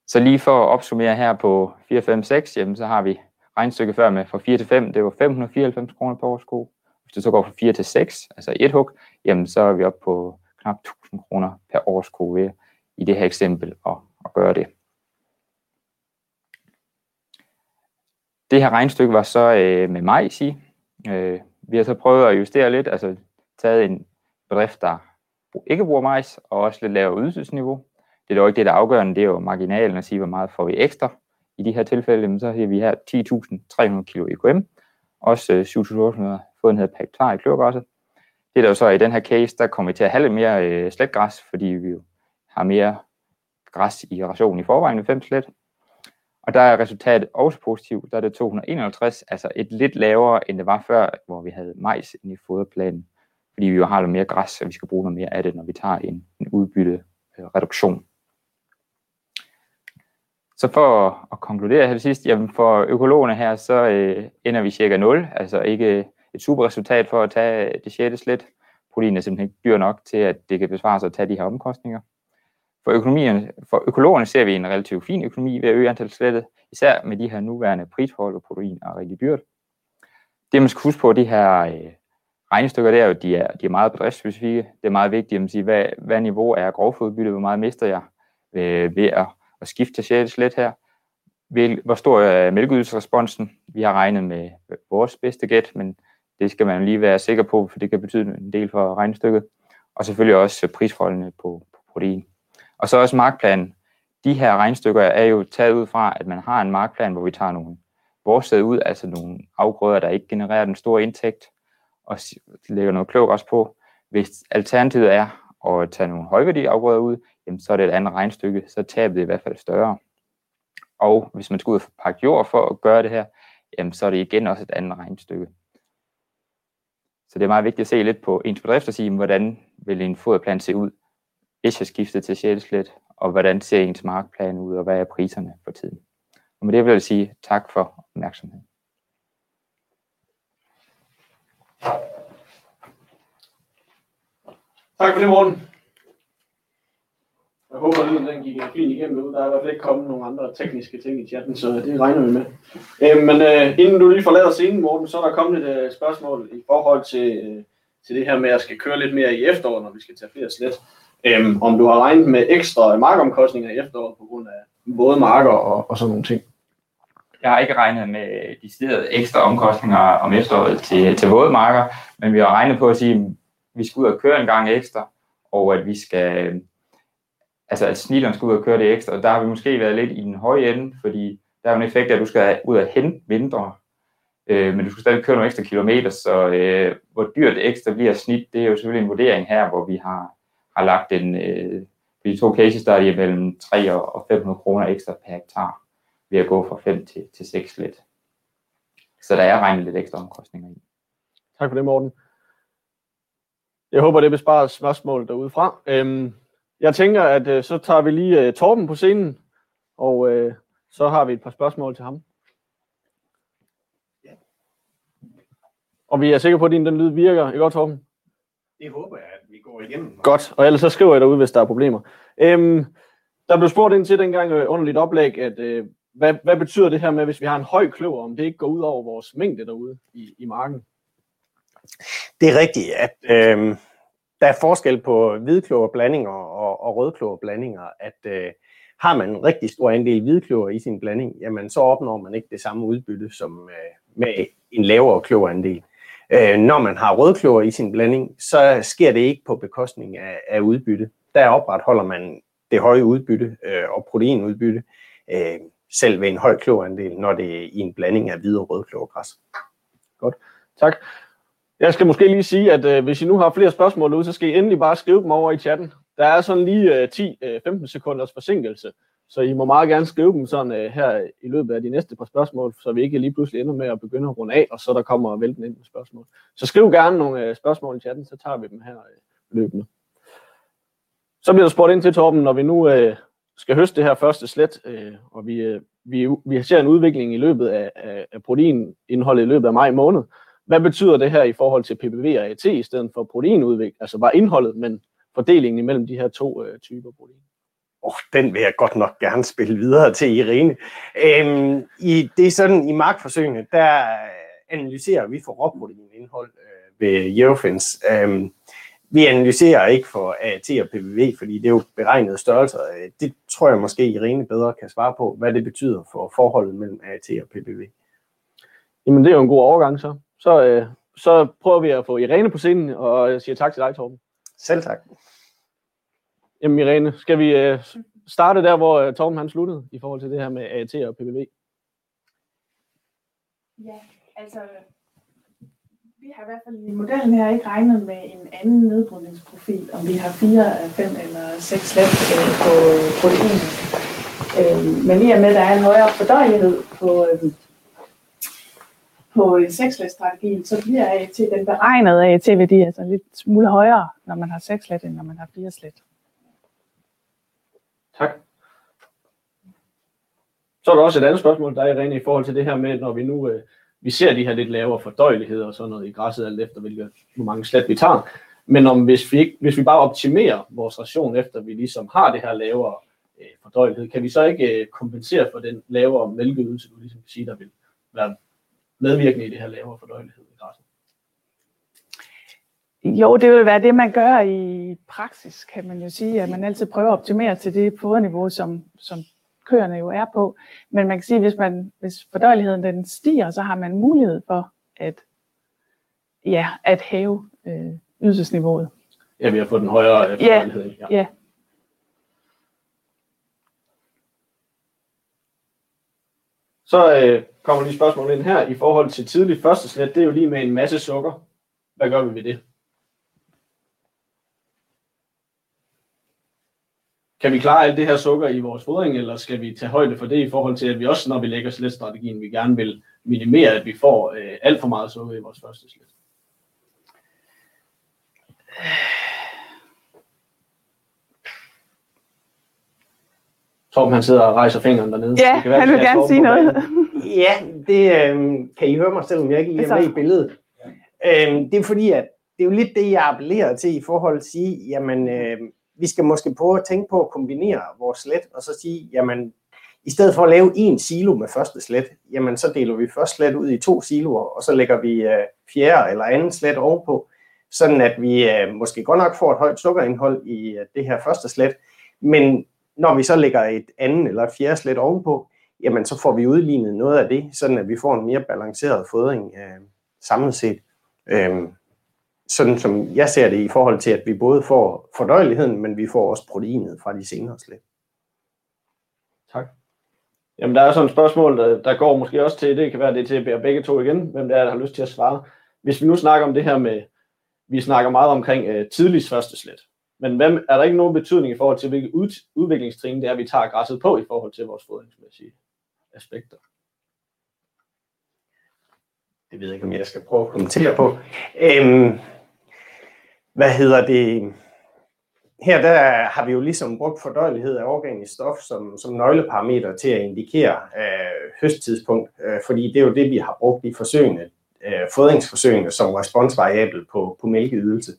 Speaker 4: Så lige for at opsummere her på 4, 5, 6, jamen så har vi regnstykket før med fra 4 til 5, det var 594 kroner per årsko. Hvis du så går fra 4 til 6, altså et hug, jamen så er vi oppe på knap 1000 kroner per årsko ved i det her eksempel at, at gøre det. Det her regnstykke var så øh, med majs i. Øh, vi har så prøvet at justere lidt, altså taget en bedrift, der ikke bruger majs, og også lidt lavere ydelsesniveau. Det er dog ikke det, der er afgørende, det er jo marginalen at sige, hvor meget får vi ekstra i de her tilfælde, så har vi her 10.300 kg EKM, også 7.800 fodenhed per hektar i kløvergræsset. Det er der jo så i den her case, der kommer vi til at have lidt mere øh, sletgræs, fordi vi jo har mere græs i rationen i forvejen med 5 slet. Og der er resultatet også positivt, der er det 251, altså et lidt lavere, end det var før, hvor vi havde majs i foderplanen, fordi vi jo har noget mere græs, og vi skal bruge noget mere af det, når vi tager en, en udbytte øh, reduktion. Så for at konkludere her til sidst, jamen for økologerne her, så øh, ender vi cirka 0, altså ikke et super resultat for at tage det sjette slet. Protein er simpelthen ikke dyr nok til, at det kan besvare sig at tage de her omkostninger. For, økonomien, for økologerne ser vi en relativt fin økonomi ved at øge antallet slettet, især med de her nuværende prisforhold, hvor protein er rigtig dyrt. Det man skal huske på, det her øh, regnestykker, det er jo, de er, de er meget bedriftsspecifikke. Det er meget vigtigt at sige, hvad, hvad niveau er grovfodbyttet, hvor meget mister jeg øh, ved at at skifte til 6. slet her. Hvor stor er mælkeydelsesresponsen? Vi har regnet med vores bedste gæt, men det skal man lige være sikker på, for det kan betyde en del for regnestykket. Og selvfølgelig også prisforholdene på, på protein. Og så også markplanen. De her regnstykker er jo taget ud fra, at man har en markplan, hvor vi tager nogle vores ud, altså nogle afgrøder, der ikke genererer den store indtægt, og lægger noget også på. Hvis alternativet er at tage nogle højværdige afgrøder ud, jamen, så er det et andet regnstykke, så tabet det i hvert fald større. Og hvis man skal ud og pakke jord for at gøre det her, jamen, så er det igen også et andet regnstykke. Så det er meget vigtigt at se lidt på ens bedrift og sige, hvordan vil en foderplan se ud, hvis jeg skifter til sjælslet, og hvordan ser ens markplan ud, og hvad er priserne for tiden. Og med det vil jeg sige tak for opmærksomheden.
Speaker 1: Tak for det, Morten. Jeg håber, at den gik fint igennem nu. Der er i hvert fald ikke kommet nogle andre tekniske ting i chatten, så det regner vi med. Øh, men øh, inden du lige forlader scenen, Morten, så er der kommet et øh, spørgsmål i forhold til, øh, til det her med, at jeg skal køre lidt mere i efteråret, når vi skal tage flere slet. Øh, om du har regnet med ekstra markomkostninger i efteråret på grund af både marker og, og sådan nogle ting.
Speaker 4: Jeg har ikke regnet med de ekstra omkostninger om efteråret til, til vådmarker, men vi har regnet på at sige, at vi skal ud og køre en gang ekstra, og at vi skal altså at snilleren skal ud og køre det ekstra, og der har vi måske været lidt i den høje ende, fordi der er jo en effekt af, at du skal ud og hente mindre, øh, men du skal stadig køre nogle ekstra kilometer, så øh, hvor dyrt ekstra bliver snit, det er jo selvfølgelig en vurdering her, hvor vi har, har lagt en, øh, de to cases, der er mellem 3 og 500 kroner ekstra per hektar, ved at gå fra 5 til, til 6 lidt. Så der er regnet lidt ekstra omkostninger i.
Speaker 1: Tak for det, Morten. Jeg håber, det besparer spørgsmål derude fra. Øhm, Jeg tænker, at øh, så tager vi lige øh, Torben på scenen, og øh, så har vi et par spørgsmål til ham. Og vi er sikre på, at din den lyd virker. Ikke godt, Torben?
Speaker 2: Det håber jeg, at vi går igennem.
Speaker 1: Godt, og ellers så skriver jeg derude, hvis der er problemer. Øhm, der blev spurgt ind til dengang øh, under dit oplæg, at øh, hvad, hvad betyder det her med, hvis vi har en høj kløver, om det ikke går ud over vores mængde derude i, i marken?
Speaker 2: Det er rigtigt, at øh, der er forskel på hvidkløverblandinger og, og rødkløverblandinger, at øh, har man en rigtig stor andel hvidkløver i sin blanding, jamen så opnår man ikke det samme udbytte som øh, med en lavere kløverandel. Øh, når man har rødkløver i sin blanding, så sker det ikke på bekostning af, af udbytte. Der opretholder man det høje udbytte øh, og proteinudbytte, øh, selv ved en høj klorandel, når det er i en blanding af hvid og rød klorgræs.
Speaker 1: Godt, tak. Jeg skal måske lige sige, at øh, hvis I nu har flere spørgsmål ud, så skal I endelig bare skrive dem over i chatten. Der er sådan lige øh, 10-15 øh, sekunders forsinkelse, så I må meget gerne skrive dem sådan øh, her i løbet af de næste par spørgsmål, så vi ikke lige pludselig ender med at begynde at runde af, og så der kommer vælten ind med spørgsmål. Så skriv gerne nogle øh, spørgsmål i chatten, så tager vi dem her øh, løbende. Så bliver der spurgt ind til, Torben, når vi nu øh, skal høste det her første slet, øh, og vi, øh, vi, vi ser en udvikling i løbet af, af, af proteinindholdet i løbet af maj måned. Hvad betyder det her i forhold til PPV og AT i stedet for proteinudvikling? Altså bare indholdet, men fordelingen imellem de her to øh, typer protein?
Speaker 2: Oh, den vil jeg godt nok gerne spille videre til Irene. Øhm, i, det er sådan, i markforsøgene, der øh, analyserer vi for råproteinindhold øh, ved Eurofins. Øhm, vi analyserer ikke for AT og PPV, fordi det er jo beregnede størrelser. Det tror jeg måske Irene bedre kan svare på, hvad det betyder for forholdet mellem AT og PPV.
Speaker 1: Jamen det er jo en god overgang så. Så, øh, så prøver vi at få Irene på scenen, og jeg siger tak til dig, Torben.
Speaker 2: Selv tak.
Speaker 1: Jamen Irene, skal vi øh, starte der, hvor øh, Torben han sluttede, i forhold til det her med AT og PPV?
Speaker 3: Ja, altså vi har i hvert fald i modellen her ikke regnet med en anden nedbrydningsprofil, om vi har 4, 5 eller 6 lag øh, på protein. Øhm, men i og med, at der er en højere fordøjelighed på, øhm, på 6 så bliver AT, den beregnede AT-værdi altså lidt smule højere, når man har 6 end når man har 4.
Speaker 1: Tak. Så er der også et andet spørgsmål, der er Irene, i forhold til det her med, når vi nu øh, vi ser de her lidt lavere fordøjeligheder og sådan noget i græsset, alt efter hvilke, hvor mange slat vi tager. Men om hvis vi, ikke, hvis vi bare optimerer vores ration efter, vi ligesom har det her lavere øh, fordøjelighed, kan vi så ikke øh, kompensere for den lavere mælkeydelse, du ligesom kan sige, der vil være medvirkende i det her lavere fordøjelighed i græsset?
Speaker 3: Jo, det vil være det, man gør i praksis, kan man jo sige, at man altid prøver at optimere til det foderniveau, som, som køerne jo er på. Men man kan sige, at hvis, man, hvis fordøjeligheden den stiger, så har man mulighed for at, ja, at hæve øh, ydelsesniveauet.
Speaker 1: Ja, vi har fået den højere øh, fordøjelighed.
Speaker 3: Ja, ja.
Speaker 1: Så øh, kommer lige spørgsmål ind her. I forhold til tidlig første slet, det er jo lige med en masse sukker. Hvad gør vi ved det? Kan vi klare alt det her sukker i vores fodring, eller skal vi tage højde for det i forhold til, at vi også, når vi lægger slætstrategien, vi gerne vil minimere, at vi får øh, alt for meget sukker i vores første slæt? Torben, han sidder og rejser fingeren dernede.
Speaker 3: Ja, det kan være, han vil gerne sige noget.
Speaker 2: ja, det øh, kan I høre mig, selvom jeg ikke er med i billedet. Øh, det er fordi, at det er jo lidt det, jeg appellerer til i forhold til at sige, jamen, øh, vi skal måske prøve at tænke på at kombinere vores slet, og så sige, jamen, i stedet for at lave en silo med første slet, jamen så deler vi først slet ud i to siloer, og så lægger vi øh, fjerde eller anden slet ovenpå, sådan at vi øh, måske godt nok får et højt sukkerindhold i øh, det her første slet, men når vi så lægger et andet eller et fjerde slet ovenpå, jamen så får vi udlignet noget af det, sådan at vi får en mere balanceret fodring øh, samlet set. Øh, sådan som jeg ser det i forhold til, at vi både får fordøjeligheden, men vi får også proteinet fra de senere slæt.
Speaker 1: Tak. Jamen, der er sådan et spørgsmål, der, der går måske også til, det kan være det til begge to igen, hvem det er, der har lyst til at svare. Hvis vi nu snakker om det her med, vi snakker meget omkring uh, tidligst første slæt, men hvem, er der ikke nogen betydning i forhold til, hvilke ud, udviklingstrin det er, vi tager græsset på i forhold til vores fodringsmæssige aspekter?
Speaker 2: Det ved jeg ikke, om jeg skal prøve at kommentere på. Øhm, hvad hedder det? her der har vi jo ligesom brugt fordøjelighed af organisk stof som, som nøgleparameter til at indikere øh, høsttidspunkt, øh, fordi det er jo det, vi har brugt i forsøgene, øh, fodringsforsøgene som responsvariabel på, på mælkeydelse.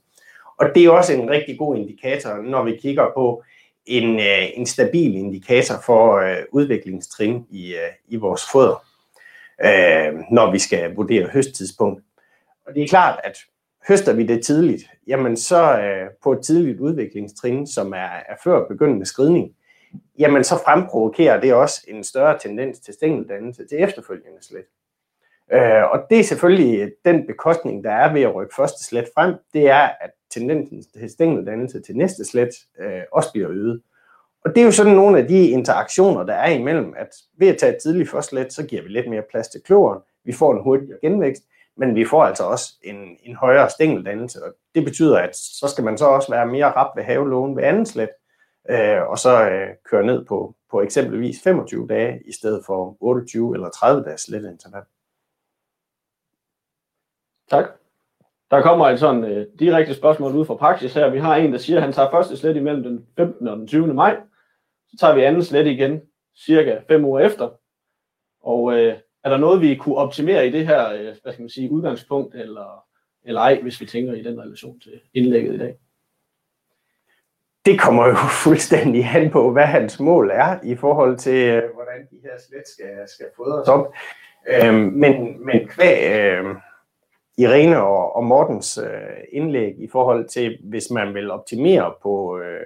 Speaker 2: Og det er også en rigtig god indikator, når vi kigger på en, øh, en stabil indikator for øh, udviklingstrin i, øh, i vores foder, øh, når vi skal vurdere høsttidspunkt. Og det er klart, at høster vi det tidligt, jamen så øh, på et tidligt udviklingstrin, som er, er før begyndende skridning, jamen så fremprovokerer det også en større tendens til stængeldannelse til efterfølgende slet. Øh, og det er selvfølgelig den bekostning, der er ved at rykke første slet frem, det er, at tendensen til stængeldannelse til næste slet øh, også bliver øget. Og det er jo sådan nogle af de interaktioner, der er imellem, at ved at tage et tidligt første slet, så giver vi lidt mere plads til kloren, vi får en hurtigere genvækst, men vi får altså også en, en højere stængeldannelse, og det betyder, at så skal man så også være mere rap ved havelågen ved anden slet, øh, og så øh, køre ned på, på eksempelvis 25 dage, i stedet for 28 eller 30 dages interval.
Speaker 1: Tak. Der kommer et sådan øh, direkte spørgsmål ud fra praksis her. Vi har en, der siger, at han tager første slet imellem den 15. og den 20. maj. Så tager vi anden slet igen cirka 5 uger efter. Og øh, er der noget, vi kunne optimere i det her øh, hvad skal man sige, udgangspunkt, eller, eller ej, hvis vi tænker i den relation til indlægget i dag?
Speaker 2: Det kommer jo fuldstændig an på, hvad hans mål er i forhold til, øh, hvordan de her slet skal, skal fodres op. Øhm, men, men kvæg øh, Irene og, og Mortens øh, indlæg i forhold til, hvis man vil optimere på øh,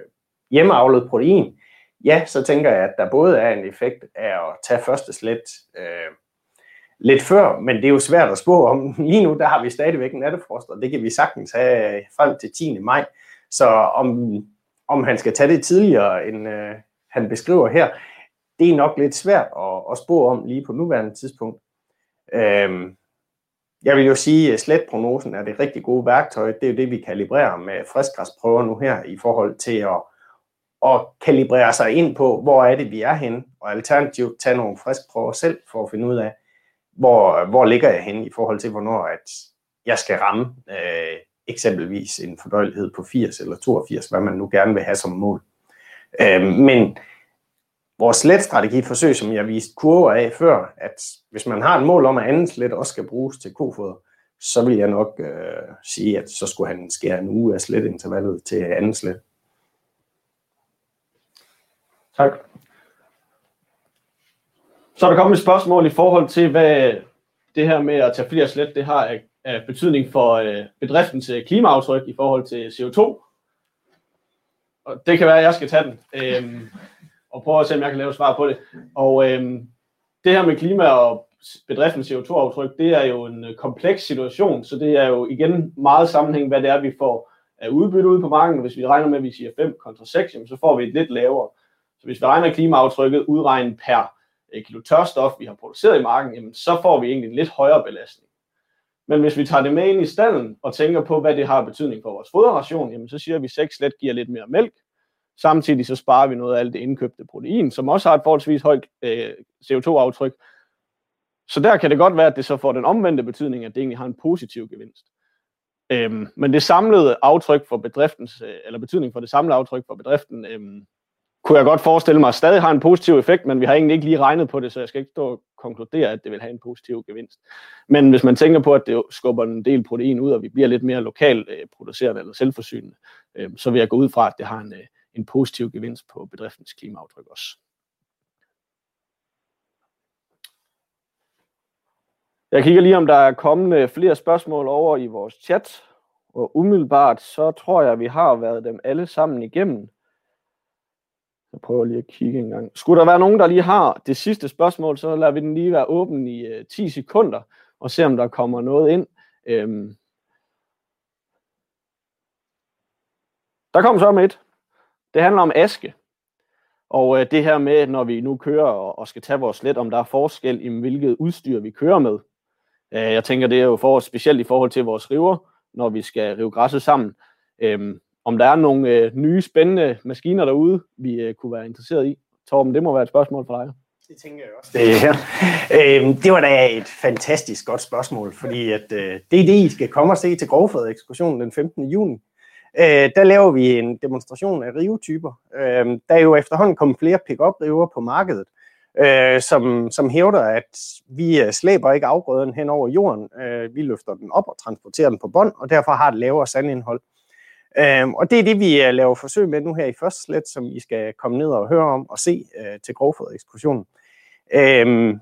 Speaker 2: hjemmeavlet protein, ja, så tænker jeg, at der både er en effekt af at tage første slet øh, lidt før, men det er jo svært at spå om. Lige nu, der har vi stadigvæk nattefrost, og det kan vi sagtens have frem til 10. maj. Så om, om han skal tage det tidligere, end øh, han beskriver her, det er nok lidt svært at, at spå om lige på nuværende tidspunkt. Øhm, jeg vil jo sige, at sletprognosen er det rigtig gode værktøj. Det er jo det, vi kalibrerer med friskgræsprøver nu her i forhold til at, at kalibrere sig ind på, hvor er det, vi er henne, og alternativt tage nogle friskprøver selv for at finde ud af, hvor, hvor ligger jeg henne i forhold til, hvornår at jeg skal ramme øh, eksempelvis en fordøjelighed på 80 eller 82, hvad man nu gerne vil have som mål. Øh, men vores sletstrategi forsøg, som jeg viste kurver af før, at hvis man har et mål om, at anden slet også skal bruges til kofoder, så vil jeg nok øh, sige, at så skulle han skære en uge af sletintervallet til anden slet.
Speaker 1: Tak. Så er der kommet et spørgsmål i forhold til, hvad det her med at tage flere slet, det har af, af betydning for øh, bedriftens klimaaftryk i forhold til CO2. Og det kan være, at jeg skal tage den. Øhm, og prøve at se, om jeg kan lave svar på det. Og øhm, det her med klima og bedriftens CO2-aftryk, det er jo en øh, kompleks situation, så det er jo igen meget sammenhæng, hvad det er, vi får af udbytte ude på markedet. Hvis vi regner med, at vi siger 5 kontra 6, så får vi et lidt lavere. Så hvis vi regner klimaaftrykket udregnet per kilo tørstof, vi har produceret i marken, jamen, så får vi egentlig en lidt højere belastning. Men hvis vi tager det med ind i stallen og tænker på, hvad det har betydning for vores foderration, jamen, så siger vi, at 6 let giver lidt mere mælk, Samtidig så sparer vi noget af alt det indkøbte protein, som også har et forholdsvis højt øh, CO2-aftryk. Så der kan det godt være, at det så får den omvendte betydning, at det egentlig har en positiv gevinst. Øhm, men det samlede aftryk for bedriftens, øh, eller betydning for det samlede aftryk for bedriften, øhm, kunne jeg godt forestille mig, stadig har en positiv effekt, men vi har egentlig ikke lige regnet på det, så jeg skal ikke stå og konkludere, at det vil have en positiv gevinst. Men hvis man tænker på, at det skubber en del protein ud, og vi bliver lidt mere lokalt øh, produceret eller selvforsynende, øh, så vil jeg gå ud fra, at det har en, øh, en positiv gevinst på bedriftens klimaaftryk også. Jeg kigger lige, om der er kommet flere spørgsmål over i vores chat, og umiddelbart så tror jeg, at vi har været dem alle sammen igennem. Jeg prøver lige at kigge en gang. Skulle der være nogen, der lige har det sidste spørgsmål, så lader vi den lige være åben i øh, 10 sekunder, og se om der kommer noget ind. Øhm. Der kom så med et. Det handler om aske. Og øh, det her med, når vi nu kører og, og skal tage vores let, om der er forskel i, hvilket udstyr vi kører med. Øh, jeg tænker, det er jo for, specielt i forhold til vores river, når vi skal rive græsset sammen. Øh, om der er nogle øh, nye, spændende maskiner derude, vi øh, kunne være interesseret i. Torben, det må være et spørgsmål for dig.
Speaker 2: Det tænker jeg også. Det, her. Øh, det var da et fantastisk godt spørgsmål, fordi at, øh, det er det, I skal komme og se til Grovfred-ekskursionen den 15. juni. øh, der laver vi en demonstration af rivetyper. Øh, der er jo efterhånden kommet flere pick-up river på markedet, øh, som, som hævder, at vi øh, slæber ikke afgrøden hen over jorden. Øh, vi løfter den op og transporterer den på bånd, og derfor har det lavere sandindhold. Øh, Øhm, og det er det, vi øh, laver forsøg med nu her i første slet, som I skal komme ned og høre om og se øh, til grovfoderekskursionen. Øh,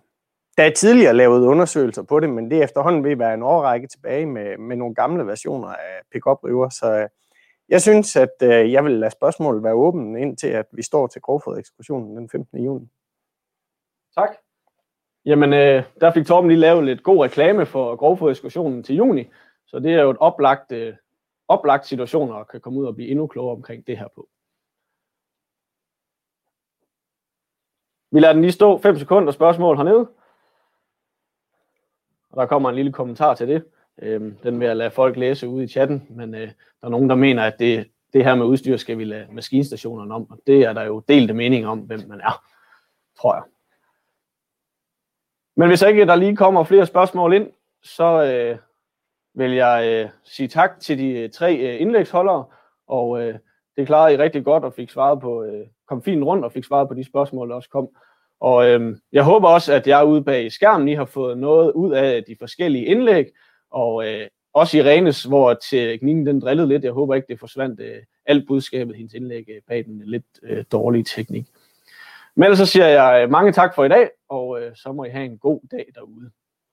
Speaker 2: der er tidligere lavet undersøgelser på det, men det er efterhånden ved være en årrække tilbage med, med nogle gamle versioner af pick-up river, så øh, jeg synes, at øh, jeg vil lade spørgsmålet være åbent indtil, at vi står til grovfoderekskursionen den 15. juni.
Speaker 1: Tak. Jamen, øh, der fik Torben lige lavet lidt god reklame for grovfoderekskursionen til juni, så det er jo et oplagt, øh, oplagt situationer og kan komme ud og blive endnu klogere omkring det her på. Vi lader den lige stå 5 sekunder spørgsmål hernede. Og der kommer en lille kommentar til det. Øhm, den vil jeg lade folk læse ude i chatten, men øh, der er nogen, der mener, at det, det her med udstyr skal vi lade maskinstationerne om, og det er der jo delte mening om, hvem man er, tror jeg. Men hvis ikke der lige kommer flere spørgsmål ind, så øh, vil jeg øh, sige tak til de øh, tre øh, indlægsholdere, og øh, det klarede I rigtig godt og fik svaret på, øh, kom fint rundt og fik svaret på de spørgsmål, der også kom. Og øh, jeg håber også, at jeg ude bag skærmen I har fået noget ud af de forskellige indlæg, og øh, også Irenes, hvor teknikken den drillede lidt. Jeg håber ikke, det forsvandt øh, alt budskabet, hendes indlæg øh, bag den lidt øh, dårlige teknik. Men ellers så siger jeg øh, mange tak for i dag, og øh, så må I have en god dag derude.